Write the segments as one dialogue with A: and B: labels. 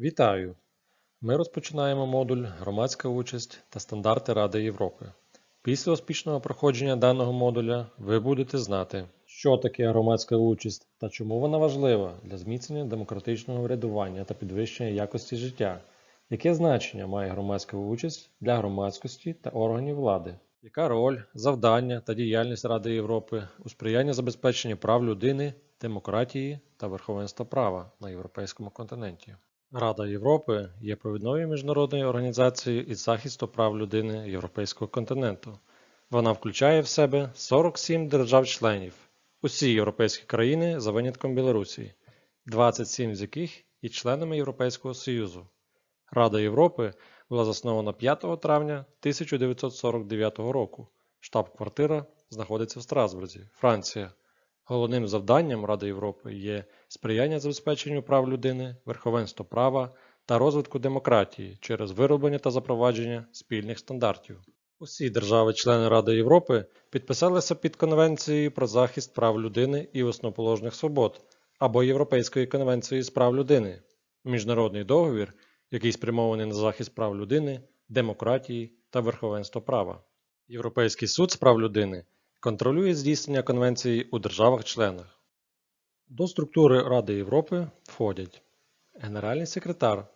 A: Вітаю! Ми розпочинаємо модуль Громадська участь та стандарти Ради Європи. Після успішного проходження даного модуля ви будете знати, що таке громадська участь та чому вона важлива для зміцнення демократичного врядування та підвищення якості життя, яке значення має громадська участь для громадськості та органів влади, яка роль, завдання та діяльність Ради Європи у сприянні забезпечення прав людини, демократії та верховенства права на європейському континенті. Рада Європи є провідною міжнародною організацією із захисту прав людини Європейського континенту. Вона включає в себе 47 держав-членів, усі європейські країни за винятком Білорусі, 27 з яких є членами Європейського Союзу. Рада Європи була заснована 5 травня 1949 року. Штаб-квартира знаходиться в Страсбурзі, Франція. Головним завданням Ради Європи є сприяння забезпеченню прав людини, верховенство права та розвитку демократії через вироблення та запровадження спільних стандартів. Усі держави-члени Ради Європи підписалися під Конвенцією про захист прав людини і основоположних свобод або Європейською конвенцією з прав людини, міжнародний договір, який спрямований на захист прав людини, демократії та верховенства права. Європейський суд з прав людини контролює здійснення конвенції у державах-членах. До структури Ради Європи входять Генеральний секретар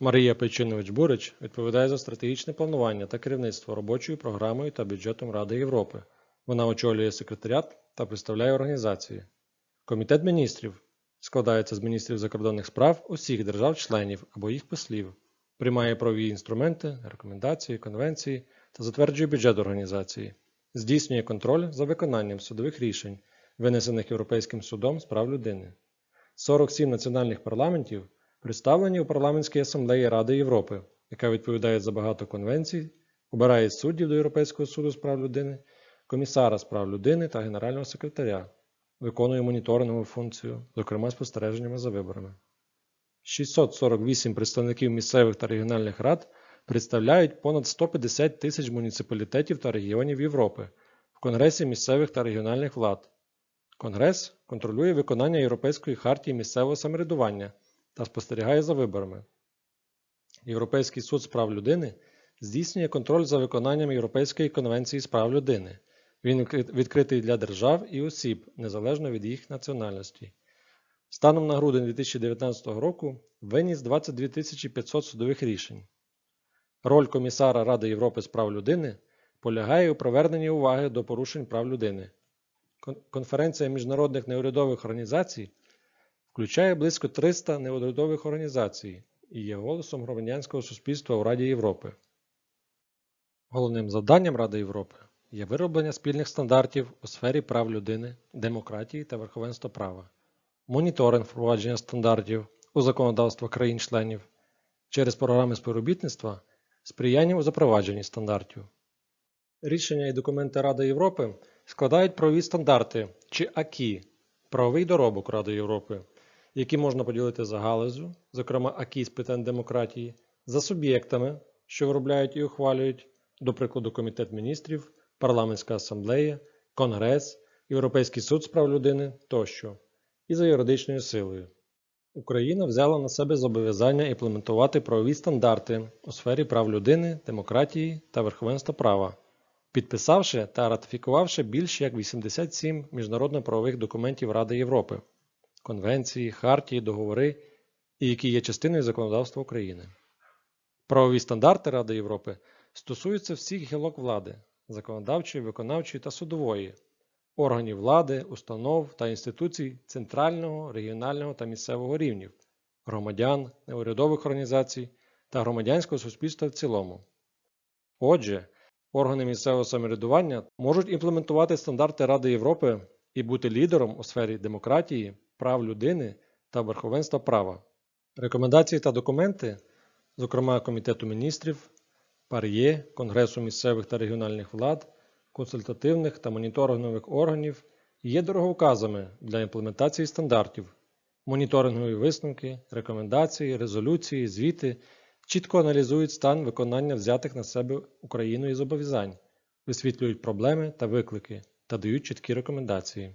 A: Марія Пейчинович Бурич відповідає за стратегічне планування та керівництво робочою програмою та бюджетом Ради Європи. Вона очолює секретаріат та представляє організації. Комітет міністрів складається з міністрів закордонних справ усіх держав-членів або їх послів, приймає правові інструменти, рекомендації, конвенції та затверджує бюджет організації здійснює контроль за виконанням судових рішень, винесених Європейським судом з прав людини. 47 національних парламентів представлені у парламентській асамблеї Ради Європи, яка відповідає за багато конвенцій, обирає суддів до Європейського суду з прав людини, комісара з прав людини та генерального секретаря, виконує моніторингову функцію, зокрема спостереженнями за виборами. 648 представників місцевих та регіональних рад представляють понад 150 тисяч муніципалітетів та регіонів Європи в Конгресі місцевих та регіональних влад. Конгрес контролює виконання Європейської хартії місцевого самоврядування та спостерігає за виборами. Європейський суд з прав людини здійснює контроль за виконанням Європейської конвенції з прав людини. Він відкритий для держав і осіб незалежно від їх національності. Станом на грудень 2019 року виніс 22 500 судових рішень. Роль комісара Ради Європи з прав людини полягає у приверненні уваги до порушень прав людини. Конференція міжнародних неурядових організацій включає близько 300 неурядових організацій і є голосом громадянського суспільства у Раді Європи. Головним завданням Ради Європи є вироблення спільних стандартів у сфері прав людини, демократії та верховенства права, моніторинг впровадження стандартів у законодавство країн-членів через програми співробітництва сприяння у запровадженні стандартів. Рішення і документи Ради Європи складають правові стандарти чи АКІ, правовий доробок Ради Європи, які можна поділити за галузю, зокрема АКІ з питань демократії, за суб'єктами, що виробляють і ухвалюють, до прикладу, Комітет міністрів, Парламентська асамблея, Конгрес, Європейський суд з прав людини тощо, і за юридичною силою. Україна взяла на себе зобов'язання імплементувати правові стандарти у сфері прав людини, демократії та верховенства права, підписавши та ратифікувавши більш як 87 міжнародно-правових документів Ради Європи, конвенції, хартії, договори, і які є частиною законодавства України. Правові стандарти Ради Європи стосуються всіх гілок влади законодавчої, виконавчої та судової органів влади, установ та інституцій центрального, регіонального та місцевого рівнів, громадян, неурядових організацій та громадянського суспільства в цілому. Отже, органи місцевого самоврядування можуть імплементувати стандарти Ради Європи і бути лідером у сфері демократії, прав людини та верховенства права. Рекомендації та документи, зокрема Комітету міністрів, ПАРЄ, Конгресу місцевих та регіональних влад консультативних та моніторингових органів є дороговказами для імплементації стандартів, моніторингові висновки, рекомендації, резолюції, звіти чітко аналізують стан виконання взятих на себе Україною зобов'язань, висвітлюють проблеми та виклики та дають чіткі рекомендації.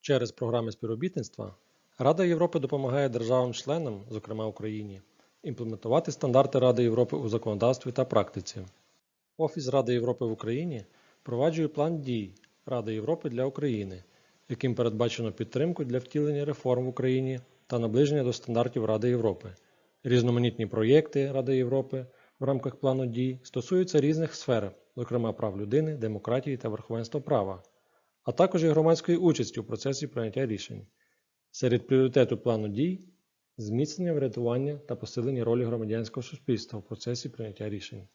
A: Через програми співробітництва Рада Європи допомагає державам-членам, зокрема Україні, імплементувати стандарти Ради Європи у законодавстві та практиці. Офіс Ради Європи в Україні впроваджує план дій Ради Європи для України, яким передбачено підтримку для втілення реформ в Україні та наближення до стандартів Ради Європи. Різноманітні проєкти Ради Європи в рамках плану дій стосуються різних сфер, зокрема прав людини, демократії та верховенства права, а також і громадської участі у процесі прийняття рішень. Серед пріоритету плану дій зміцнення врятування та посилення ролі громадянського суспільства в процесі прийняття рішень.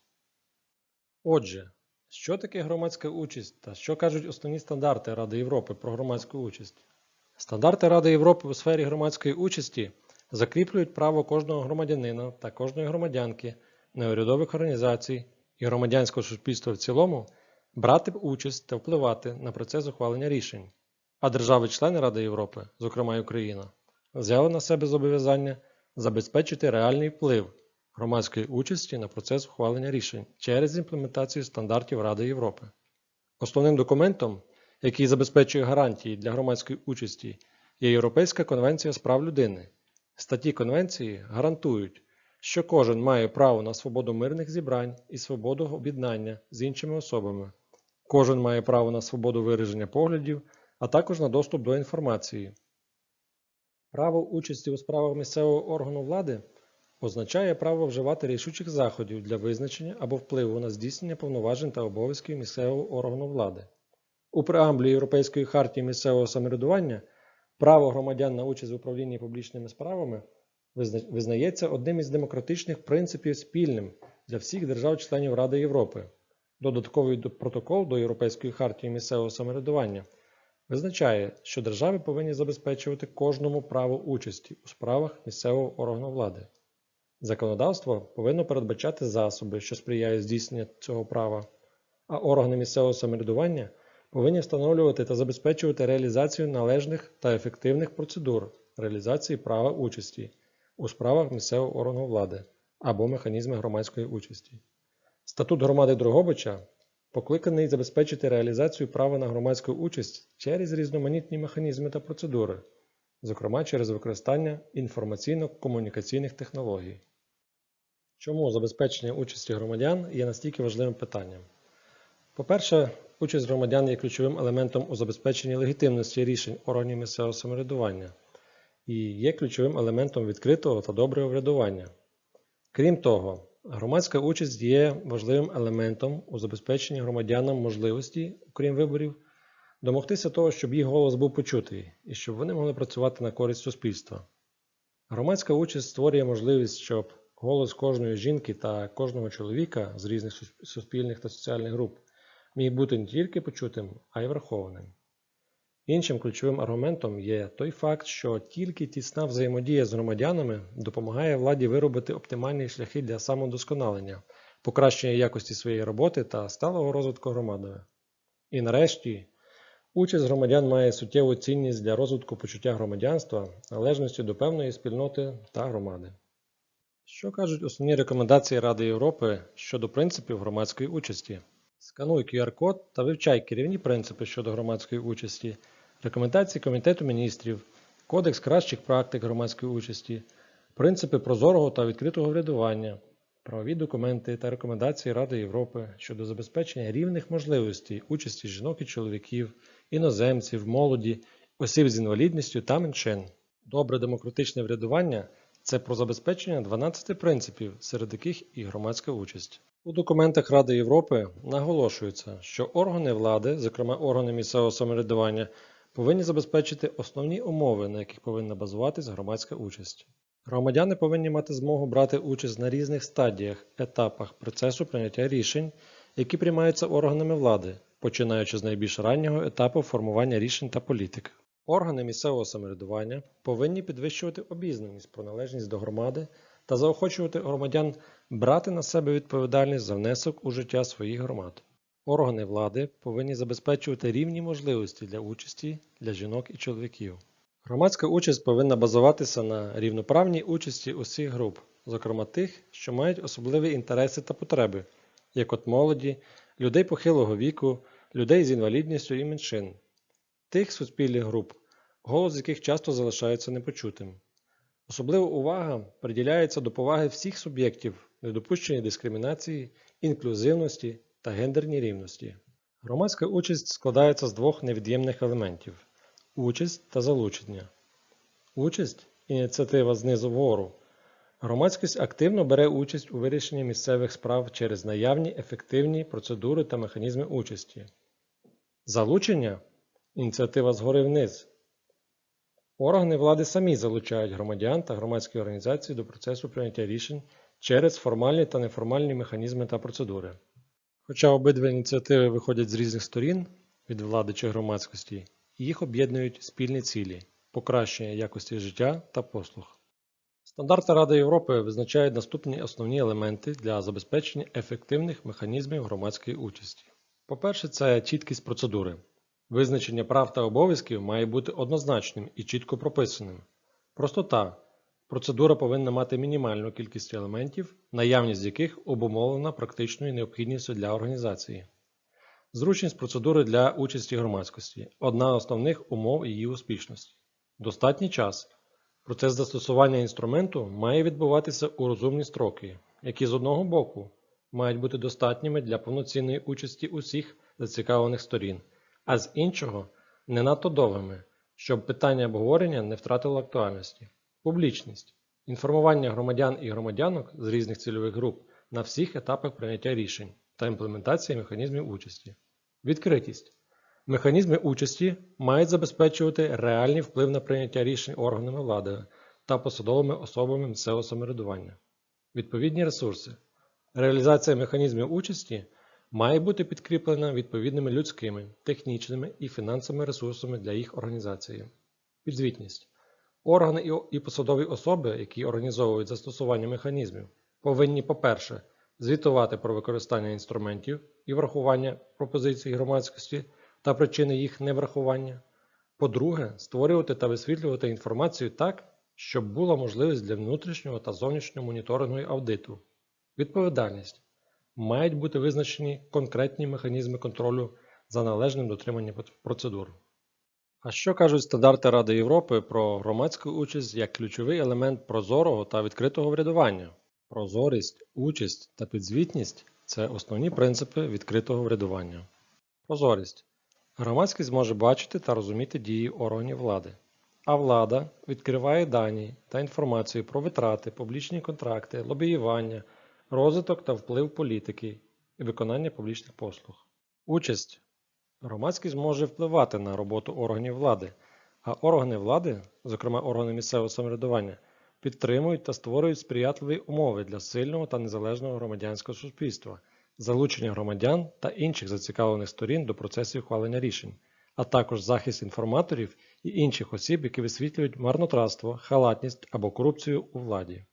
A: Отже, що таке громадська участь та що кажуть основні стандарти Ради Європи про громадську участь? Стандарти Ради Європи у сфері громадської участі закріплюють право кожного громадянина та кожної громадянки, неурядових організацій і громадянського суспільства в цілому брати участь та впливати на процес ухвалення рішень, а держави-члени Ради Європи, зокрема й Україна, взяли на себе зобов'язання забезпечити реальний вплив громадської участі на процес ухвалення рішень через імплементацію стандартів Ради Європи. Основним документом, який забезпечує гарантії для громадської участі, є Європейська конвенція з прав людини. Статті конвенції гарантують, що кожен має право на свободу мирних зібрань і свободу об'єднання з іншими особами. Кожен має право на свободу вираження поглядів, а також на доступ до інформації. Право участі у справах місцевого органу влади означає право вживати рішучих заходів для визначення або впливу на здійснення повноважень та обов'язків місцевого органу влади. У преамблі Європейської хартії місцевого самоврядування право громадян на участь в управлінні публічними справами визнається одним із демократичних принципів спільним для всіх держав-членів Ради Європи. Додатковий протокол до Європейської хартії місцевого самоврядування визначає, що держави повинні забезпечувати кожному право участі у справах місцевого органу влади. Законодавство повинно передбачати засоби, що сприяють здійсненню цього права, а органи місцевого самоврядування повинні встановлювати та забезпечувати реалізацію належних та ефективних процедур реалізації права участі у справах місцевого органу влади або механізми громадської участі. Статут громади Дрогобича покликаний забезпечити реалізацію права на громадську участь через різноманітні механізми та процедури, зокрема через використання інформаційно-комунікаційних технологій. Чому забезпечення участі громадян є настільки важливим питанням? По-перше, участь громадян є ключовим елементом у забезпеченні легітимності рішень органів місцевого самоврядування і є ключовим елементом відкритого та доброго врядування. Крім того, громадська участь є важливим елементом у забезпеченні громадянам можливості, окрім виборів, домогтися того, щоб їх голос був почутий і щоб вони могли працювати на користь суспільства. Громадська участь створює можливість, щоб голос кожної жінки та кожного чоловіка з різних суспільних та соціальних груп міг бути не тільки почутим, а й врахованим. Іншим ключовим аргументом є той факт, що тільки тісна взаємодія з громадянами допомагає владі виробити оптимальні шляхи для самодосконалення, покращення якості своєї роботи та сталого розвитку громади. І нарешті, участь громадян має суттєву цінність для розвитку почуття громадянства, належності до певної спільноти та громади. Що кажуть основні рекомендації Ради Європи щодо принципів громадської участі? Скануй QR-код та вивчай керівні принципи щодо громадської участі, рекомендації Комітету міністрів, Кодекс кращих практик громадської участі, принципи прозорого та відкритого врядування, правові документи та рекомендації Ради Європи щодо забезпечення рівних можливостей участі жінок і чоловіків, іноземців, молоді, осіб з інвалідністю та меншин. Добре демократичне врядування це про забезпечення 12 принципів, серед яких і громадська участь. У документах Ради Європи наголошується, що органи влади, зокрема органи місцевого самоврядування, повинні забезпечити основні умови, на яких повинна базуватись громадська участь. Громадяни повинні мати змогу брати участь на різних стадіях, етапах процесу прийняття рішень, які приймаються органами влади, починаючи з найбільш раннього етапу формування рішень та політик. Органи місцевого самоврядування повинні підвищувати обізнаність про належність до громади та заохочувати громадян брати на себе відповідальність за внесок у життя своїх громад. Органи влади повинні забезпечувати рівні можливості для участі для жінок і чоловіків. Громадська участь повинна базуватися на рівноправній участі усіх груп, зокрема тих, що мають особливі інтереси та потреби, як от молоді, людей похилого віку, людей з інвалідністю і меншин, тих суспільних груп, голос яких часто залишається непочутим. Особлива увага приділяється до поваги всіх суб'єктів, недопущення дискримінації, інклюзивності та гендерній рівності. Громадська участь складається з двох невід'ємних елементів участь та залучення. Участь ініціатива знизу вгору. Громадськість активно бере участь у вирішенні місцевих справ через наявні ефективні процедури та механізми участі. Залучення ініціатива згори вниз. Органи влади самі залучають громадян та громадські організації до процесу прийняття рішень через формальні та неформальні механізми та процедури. Хоча обидві ініціативи виходять з різних сторін від влади чи громадськості, їх об'єднують спільні цілі покращення якості життя та послуг. Стандарти Ради Європи визначають наступні основні елементи для забезпечення ефективних механізмів громадської участі. По-перше, це чіткість процедури. Визначення прав та обов'язків має бути однозначним і чітко прописаним. Простота. Процедура повинна мати мінімальну кількість елементів, наявність яких обумовлена практичною необхідністю для організації. Зручність процедури для участі громадськості одна з основних умов її успішності. Достатній час. Процес застосування інструменту має відбуватися у розумні строки, які з одного боку мають бути достатніми для повноцінної участі усіх зацікавлених сторін, а з іншого не надто довгими, щоб питання обговорення не втратило актуальності. Публічність інформування громадян і громадянок з різних цільових груп на всіх етапах прийняття рішень та імплементації механізмів участі. Відкритість. Механізми участі мають забезпечувати реальний вплив на прийняття рішень органами влади та посадовими особами місцевого самоврядування. Відповідні ресурси. Реалізація механізмів участі має бути підкріплена відповідними людськими, технічними і фінансовими ресурсами для їх організації. Підзвітність. Органи і посадові особи, які організовують застосування механізмів, повинні, по-перше, звітувати про використання інструментів і врахування пропозицій громадськості та причини їх неврахування. По-друге, створювати та висвітлювати інформацію так, щоб була можливість для внутрішнього та зовнішнього моніторингу і аудиту. Відповідальність. Мають бути визначені конкретні механізми контролю за належним дотриманням процедур. А що кажуть стандарти Ради Європи про громадську участь як ключовий елемент прозорого та відкритого врядування? Прозорість, участь та підзвітність це основні принципи відкритого врядування. Прозорість. Громадськість може бачити та розуміти дії органів влади, а влада відкриває дані та інформацію про витрати, публічні контракти, лобіювання, розвиток та вплив політики і виконання публічних послуг. Участь. Громадськість може впливати на роботу органів влади, а органи влади, зокрема органи місцевого самоврядування, підтримують та створюють сприятливі умови для сильного та незалежного громадянського суспільства залучення громадян та інших зацікавлених сторін до процесів ухвалення рішень, а також захист інформаторів і інших осіб, які висвітлюють марнотратство, халатність або корупцію у владі.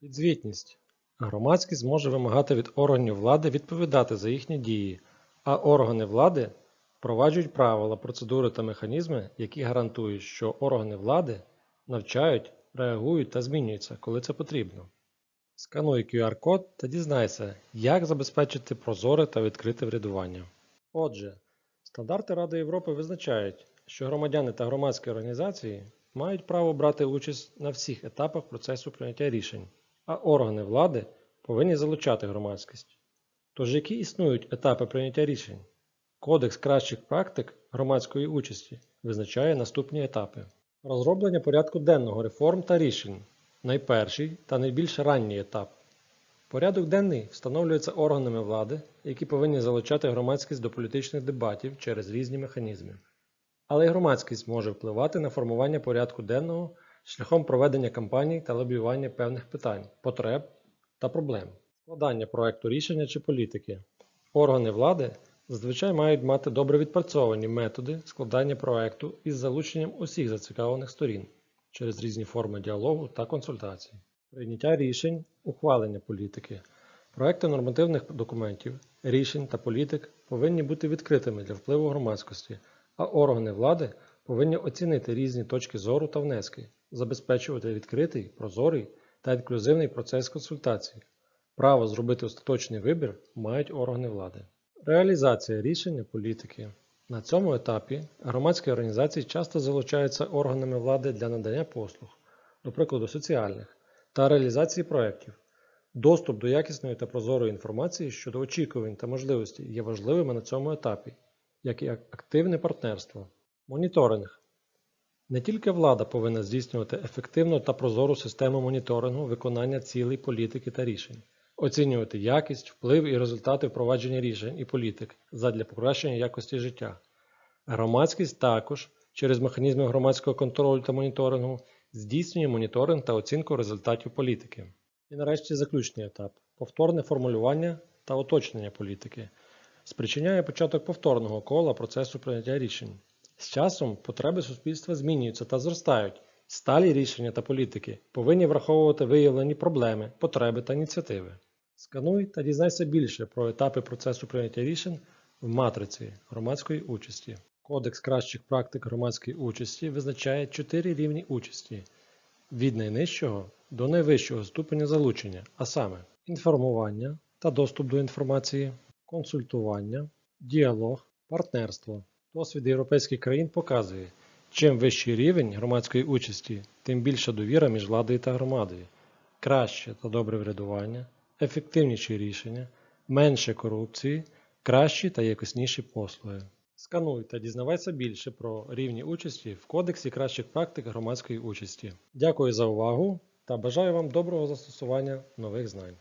A: Підзвітність. Громадськість може вимагати від органів влади відповідати за їхні дії, а органи влади впроваджують правила, процедури та механізми, які гарантують, що органи влади навчають, реагують та змінюються, коли це потрібно. Скануй QR-код та дізнайся, як забезпечити прозоре та відкрите врядування. Отже, стандарти Ради Європи визначають, що громадяни та громадські організації мають право брати участь на всіх етапах процесу прийняття рішень, а органи влади повинні залучати громадськість. Тож, які існують етапи прийняття рішень? Кодекс кращих практик громадської участі визначає наступні етапи: розроблення порядку денного реформ та рішень найперший та найбільш ранній етап. Порядок денний встановлюється органами влади, які повинні залучати громадськість до політичних дебатів через різні механізми. Але й громадськість може впливати на формування порядку денного шляхом проведення кампаній та лобіювання певних питань, потреб та проблем, складання проекту рішення чи політики. Органи влади зазвичай мають мати добре відпрацьовані методи складання проекту із залученням усіх зацікавлених сторін через різні форми діалогу та консультацій. Прийняття рішень, ухвалення політики. Проекти нормативних документів, рішень та політик повинні бути відкритими для впливу громадськості, а органи влади повинні оцінити різні точки зору та внески, забезпечувати відкритий, прозорий та інклюзивний процес консультацій. Право зробити остаточний вибір мають органи влади. Реалізація рішення політики. На цьому етапі громадські організації часто залучаються органами влади для надання послуг. до прикладу соціальних, та реалізації проєктів. Доступ до якісної та прозорої інформації щодо очікувань та можливостей є важливими на цьому етапі, як і активне партнерство. Моніторинг. Не тільки влада повинна здійснювати ефективну та прозору систему моніторингу виконання цілей політики та рішень, оцінювати якість, вплив і результати впровадження рішень і політик задля покращення якості життя. Громадськість також через механізми громадського контролю та моніторингу здійснює моніторинг та оцінку результатів політики. І нарешті заключний етап повторне формулювання та уточнення політики. Спричиняє початок повторного кола процесу прийняття рішень. З часом потреби суспільства змінюються та зростають. Сталі рішення та політики повинні враховувати виявлені проблеми, потреби та ініціативи. Скануй та дізнайся більше про етапи процесу прийняття рішень в матриці громадської участі. Кодекс кращих практик громадської участі визначає чотири рівні участі від найнижчого до найвищого ступеня залучення, а саме інформування та доступ до інформації, консультування, діалог, партнерство. Досвід європейських країн показує, чим вищий рівень громадської участі, тим більша довіра між владою та громадою, краще та добре врядування, ефективніші рішення, менше корупції, кращі та якісніші послуги. Скануй та дізнавайся більше про рівні участі в Кодексі кращих практик громадської участі. Дякую за увагу та бажаю вам доброго застосування нових знань.